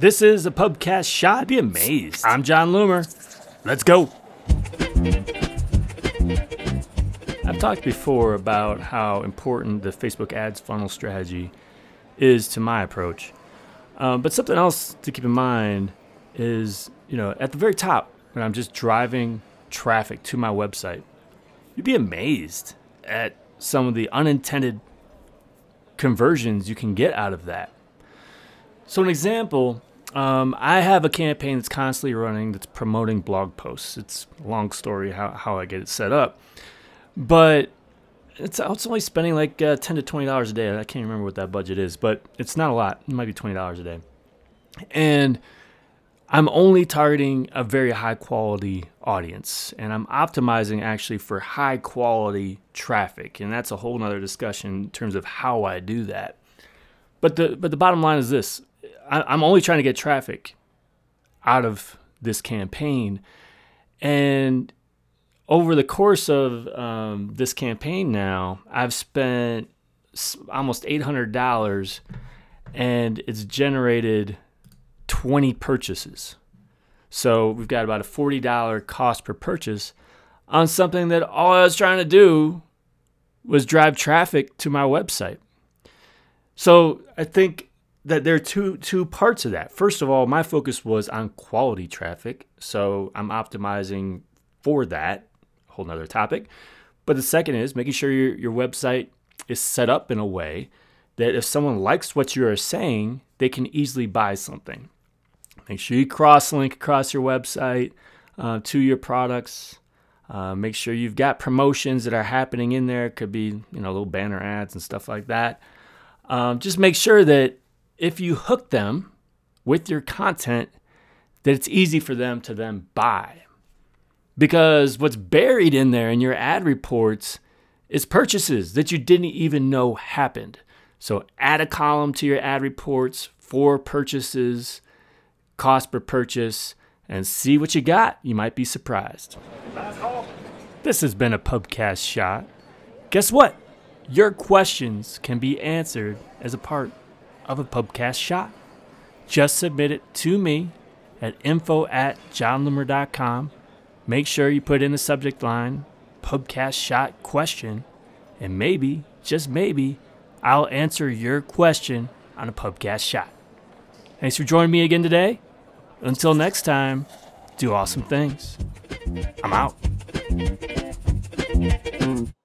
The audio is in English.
This is a pubcast shot. Be amazed. I'm Jon Loomer. Let's go. I've talked before about how important the Facebook ads funnel strategy is to my approach. Um, but something else to keep in mind is, you know, at the very top, when I'm just driving traffic to my website, you'd be amazed at some of the unintended conversions you can get out of that. So, an example um, I have a campaign that's constantly running that's promoting blog posts. It's a long story how, how I get it set up. But it's, it's only spending like uh, 10 to $20 a day. I can't remember what that budget is, but it's not a lot. It might be $20 a day. And I'm only targeting a very high quality audience and I'm optimizing actually for high quality traffic. And that's a whole nother discussion in terms of how I do that. But the, but the bottom line is this I, am only trying to get traffic out of this campaign. And over the course of um, this campaign now, I've spent almost $800 and it's generated 20 purchases. So we've got about a $40 cost per purchase on something that all I was trying to do was drive traffic to my website. So I think that there are two two parts of that. First of all, my focus was on quality traffic, so I'm optimizing for that. Whole nother topic. But the second is making sure your, your website is set up in a way that if someone likes what you are saying, they can easily buy something. Make sure you cross link across your website uh, to your products. Uh, make sure you've got promotions that are happening in there. It could be you know little banner ads and stuff like that. Um, just make sure that if you hook them with your content, that it's easy for them to then buy. Because what's buried in there in your ad reports is purchases that you didn't even know happened. So add a column to your ad reports for purchases cost per purchase, and see what you got. You might be surprised. This has been a Pubcast shot. Guess what? Your questions can be answered as a part of a Pubcast shot. Just submit it to me at info at jonloomer.com. Make sure you put in the subject line Pubcast shot question, and maybe, just maybe, I'll answer your question on a Pubcast shot. Thanks for joining me again today. Until next time, do awesome things. I'm out.